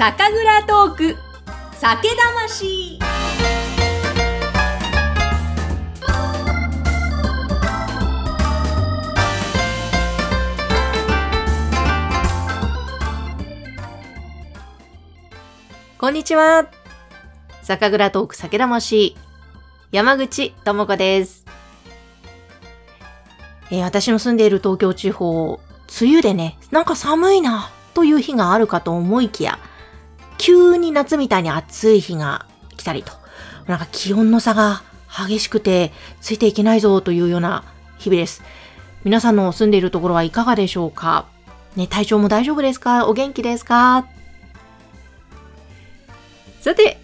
酒蔵トーク酒魂こんにちは。酒蔵トーク酒魂。山口智子です。えー私の住んでいる東京地方、梅雨でね、なんか寒いな、という日があるかと思いきや、急に夏みたいに暑い日が来たりと、なんか気温の差が激しくて、ついていけないぞというような日々です。皆さんの住んでいるところはいかがでしょうか？ね、体調も大丈夫ですか？お元気ですか？さて、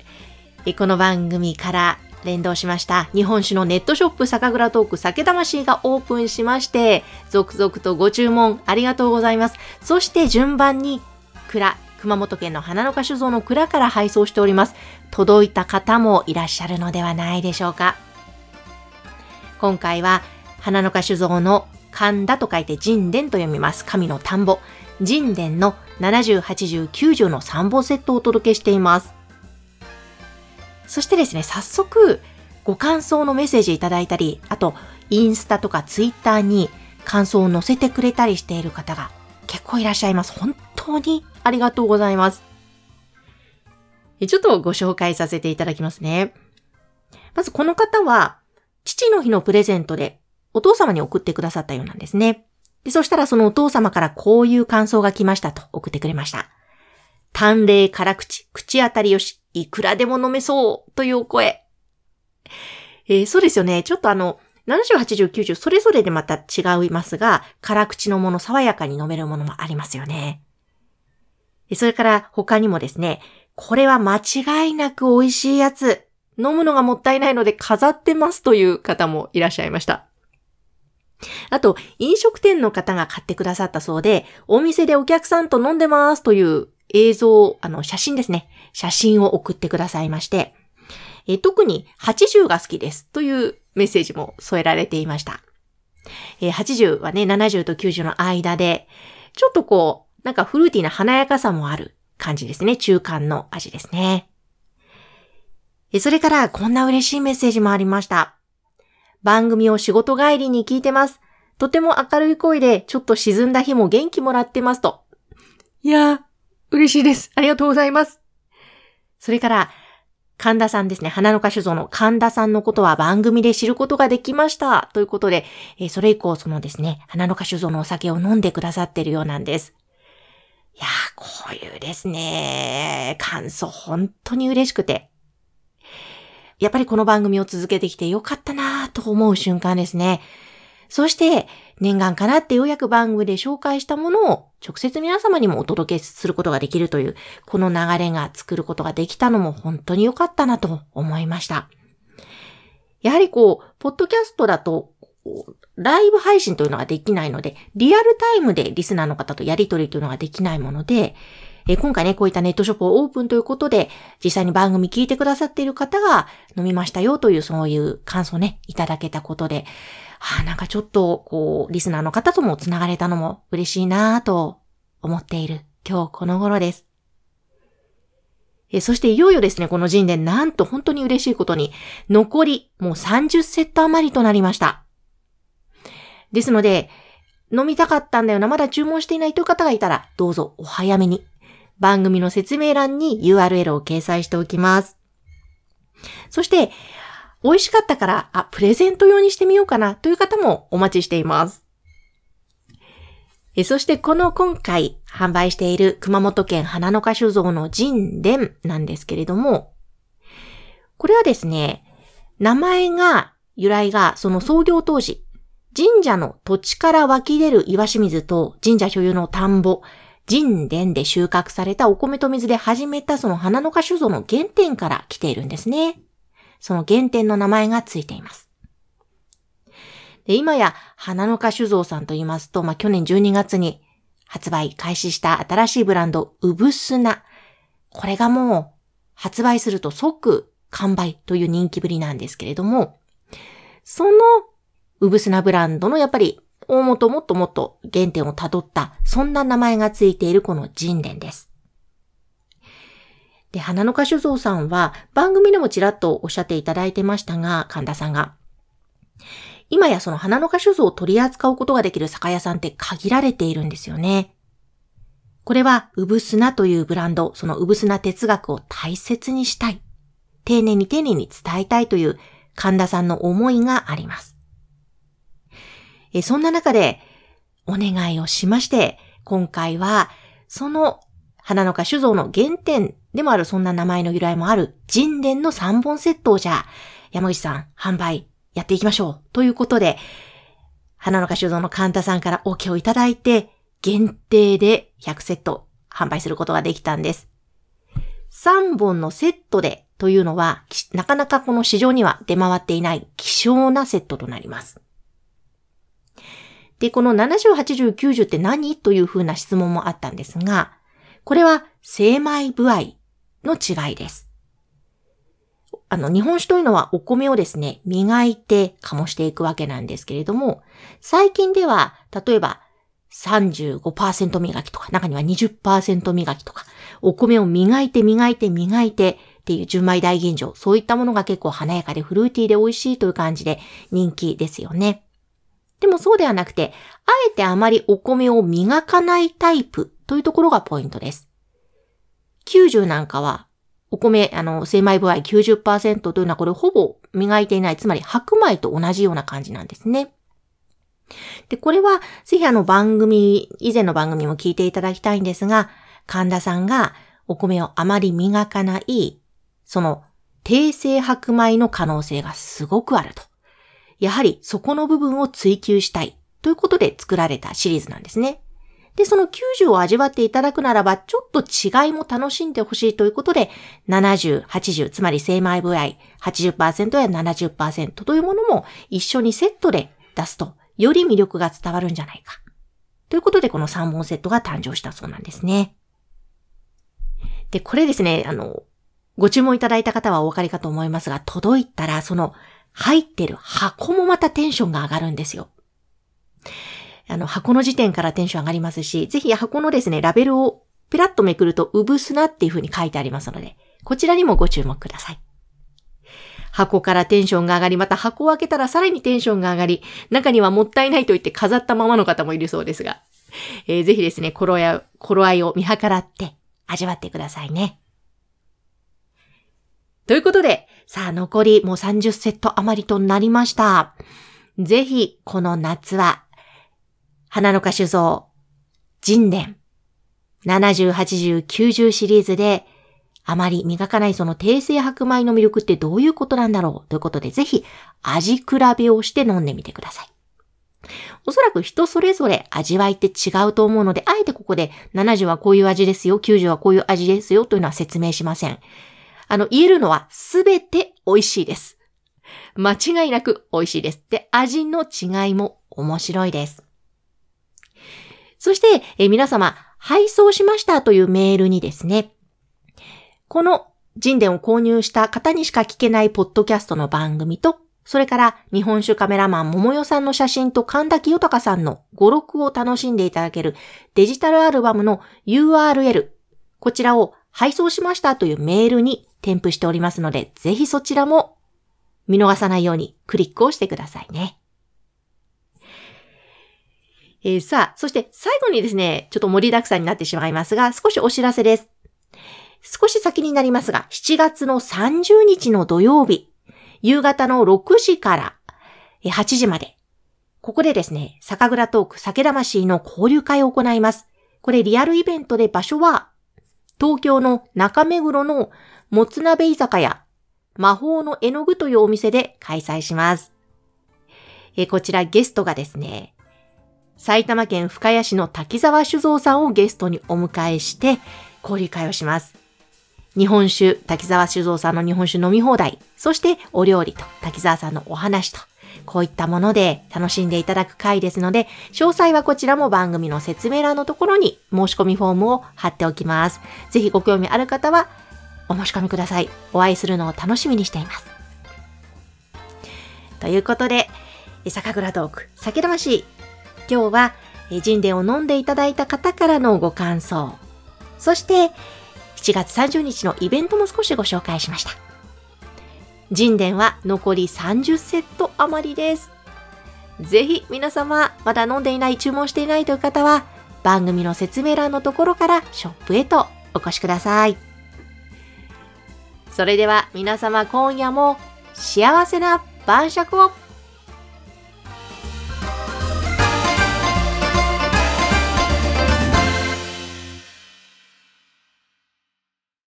この番組から連動しました日本酒のネットショップ酒蔵トーク酒魂がオープンしまして、続々とご注文ありがとうございます。そして順番に蔵、熊本県の花の花酒造の蔵から配送しております。届いた方もいらっしゃるのではないでしょうか。今回は花の花酒造の神田と書いて神殿と読みます。神の田んぼ。神殿の70、80、90の3本セットをお届けしています。そしてですね、早速、ご感想のメッセージいただいたり、あと、インスタとかツイッターに感想を載せてくれたりしている方が結構いらっしゃいます。本当にありがとうございます。ちょっとご紹介させていただきますね。まずこの方は、父の日のプレゼントでお父様に送ってくださったようなんですね。で、そしたらそのお父様からこういう感想が来ましたと送ってくれました。淡麗辛口、口当たりよし、いくらでも飲めそうというお声。えーそうですよね。ちょっとあの、70、80、90それぞれでまた違いますが、辛口のもの、爽やかに飲めるものもありますよね。それから他にもですね、これは間違いなく美味しいやつ。飲むのがもったいないので飾ってますという方もいらっしゃいました。あと、飲食店の方が買ってくださったそうで、お店でお客さんと飲んでますという映像、あの、写真ですね。写真を送ってくださいまして、え特に80が好きですというメッセージも添えられていました。え80はね、70と90の間で、ちょっとこう、なんかフルーティーな華やかさもある感じですね。中間の味ですね。それから、こんな嬉しいメッセージもありました。番組を仕事帰りに聞いてます。とても明るい声で、ちょっと沈んだ日も元気もらってますと。いやー、嬉しいです。ありがとうございます。それから、神田さんですね。花の花酒造の神田さんのことは番組で知ることができました。ということで、えそれ以降、そのですね、花の花酒造のお酒を飲んでくださっているようなんです。いやー、こういうですね、感想本当に嬉しくて。やっぱりこの番組を続けてきてよかったなーと思う瞬間ですね。そして、念願かなってようやく番組で紹介したものを直接皆様にもお届けすることができるという、この流れが作ることができたのも本当に良かったなと思いました。やはりこう、ポッドキャストだと、ライブ配信というのができないので、リアルタイムでリスナーの方とやり取りというのができないもので、え今回ね、こういったネットショップをオープンということで、実際に番組聞いてくださっている方が飲みましたよという、そういう感想ね、いただけたことで、ああ、なんかちょっと、こう、リスナーの方とも繋がれたのも嬉しいなぁと思っている今日この頃です。えそしていよいよですね、この神殿、なんと本当に嬉しいことに、残りもう30セット余りとなりました。ですので、飲みたかったんだよな、まだ注文していないという方がいたら、どうぞお早めに。番組の説明欄に URL を掲載しておきます。そして、美味しかったから、あ、プレゼント用にしてみようかなという方もお待ちしています。えそしてこの今回販売している熊本県花の花酒造の神殿なんですけれども、これはですね、名前が、由来がその創業当時、神社の土地から湧き出る岩清水と神社所有の田んぼ、神殿で収穫されたお米と水で始めたその花の花酒造の原点から来ているんですね。その原点の名前がついています。で今や花の花酒造さんと言いますと、まあ、去年12月に発売開始した新しいブランド、うぶすな。これがもう発売すると即完売という人気ぶりなんですけれども、そのうぶすなブランドのやっぱり大元もっともっと原点をたどった、そんな名前がついているこの神殿です。で、花の花酒造さんは番組でもちらっとおっしゃっていただいてましたが、神田さんが。今やその花の花酒造を取り扱うことができる酒屋さんって限られているんですよね。これは、うぶすなというブランド、そのうぶすな哲学を大切にしたい。丁寧に丁寧に伝えたいという神田さんの思いがあります。えそんな中で、お願いをしまして、今回は、その花の花酒造の原点でもあるそんな名前の由来もある神殿の3本セットをじゃあ、山口さん、販売やっていきましょう。ということで、花の花酒造の神田さんから OK をいただいて、限定で100セット販売することができたんです。3本のセットでというのは、なかなかこの市場には出回っていない希少なセットとなります。で、この70、80、90って何？というふうな質問もあったんですが、これは精米部合の違いです。あの、日本酒というのはお米をですね、磨いて醸していくわけなんですけれども、最近では、例えば35%磨きとか、中には20%磨きとか、お米を磨いて磨いて磨いてっていう純米大吟醸、そういったものが結構華やかでフルーティーで美味しいという感じで人気ですよね。でもそうではなくて、あえてあまりお米を磨かないタイプというところがポイントです。90なんかは、お米、あの、精米部合90%というのはこれほぼ磨いていない、つまり白米と同じような感じなんですね。で、これは、ぜひあの番組、以前の番組も聞いていただきたいんですが、神田さんがお米をあまり磨かない、その、低性白米の可能性がすごくあると。やはりそこの部分を追求したいということで作られたシリーズなんですね。で、その90を味わっていただくならば、ちょっと違いも楽しんでほしいということで、70、80、つまり精米部合80%や70%というものも一緒にセットで出すと、より魅力が伝わるんじゃないか。ということで、この3本セットが誕生したそうなんですね。で、これですね、あの、ご注文いただいた方はお分かりかと思いますが、届いたら、その、入ってる箱もまたテンションが上がるんですよ。あの、箱の時点からテンション上がりますし、ぜひ箱のですね、ラベルをペラッとめくると、うぶすなっていう風に書いてありますので、こちらにもご注目ください。箱からテンションが上がり、また箱を開けたらさらにテンションが上がり、中にはもったいないと言って飾ったままの方もいるそうですが、えー、ぜひですね、頃合い、頃合いを見計らって味わってくださいね。ということで、さあ残りもう30セット余りとなりました。ぜひ、この夏は花の花酒造、人伝、70、80、90シリーズで、あまり磨かないその低性白米の魅力ってどういうことなんだろうということで、ぜひ味比べをして飲んでみてください。おそらく人それぞれ味わいって違うと思うので、あえてここで70はこういう味ですよ、90はこういう味ですよというのは説明しません。あの、言えるのはすべて美味しいです。間違いなく美味しいです。で、味の違いも面白いです。そして、え皆様、配送しましたというメールにですね、この人伝を購入した方にしか聞けないポッドキャストの番組と、それから日本酒カメラマン桃代さんの写真と神田清隆さんの語録を楽しんでいただけるデジタルアルバムの URL、こちらを配送しましたというメールに添付しておりますので、ぜひそちらも見逃さないようにクリックをしてくださいね。えー、さあ、そして最後にですね、ちょっと盛りだくさんになってしまいますが、少しお知らせです。少し先になりますが、7月の30日の土曜日、夕方の6時から8時まで、ここでですね、酒蔵トーク酒魂の交流会を行います。これリアルイベントで場所は、東京の中目黒のもつ鍋居酒屋、魔法の絵の具というお店で開催します。えこちらゲストがですね、埼玉県深谷市の滝沢酒造さんをゲストにお迎えして交流会をします。日本酒、滝沢酒造さんの日本酒飲み放題、そしてお料理と滝沢さんのお話と、こういったもので楽しんでいただく回ですので、詳細はこちらも番組の説明欄のところに申し込みフォームを貼っておきます。ぜひご興味ある方はお申し込みください。お会いするのを楽しみにしています。ということで、酒蔵トーク、酒魂今日は、人伝を飲んでいただいた方からのご感想。そして、7月30日のイベントも少しご紹介しました。神殿は残り30セット余りです。ぜひ皆様、まだ飲んでいない、注文していないという方は、番組の説明欄のところからショップへとお越しください。それでは皆様今夜も幸せな晩酌を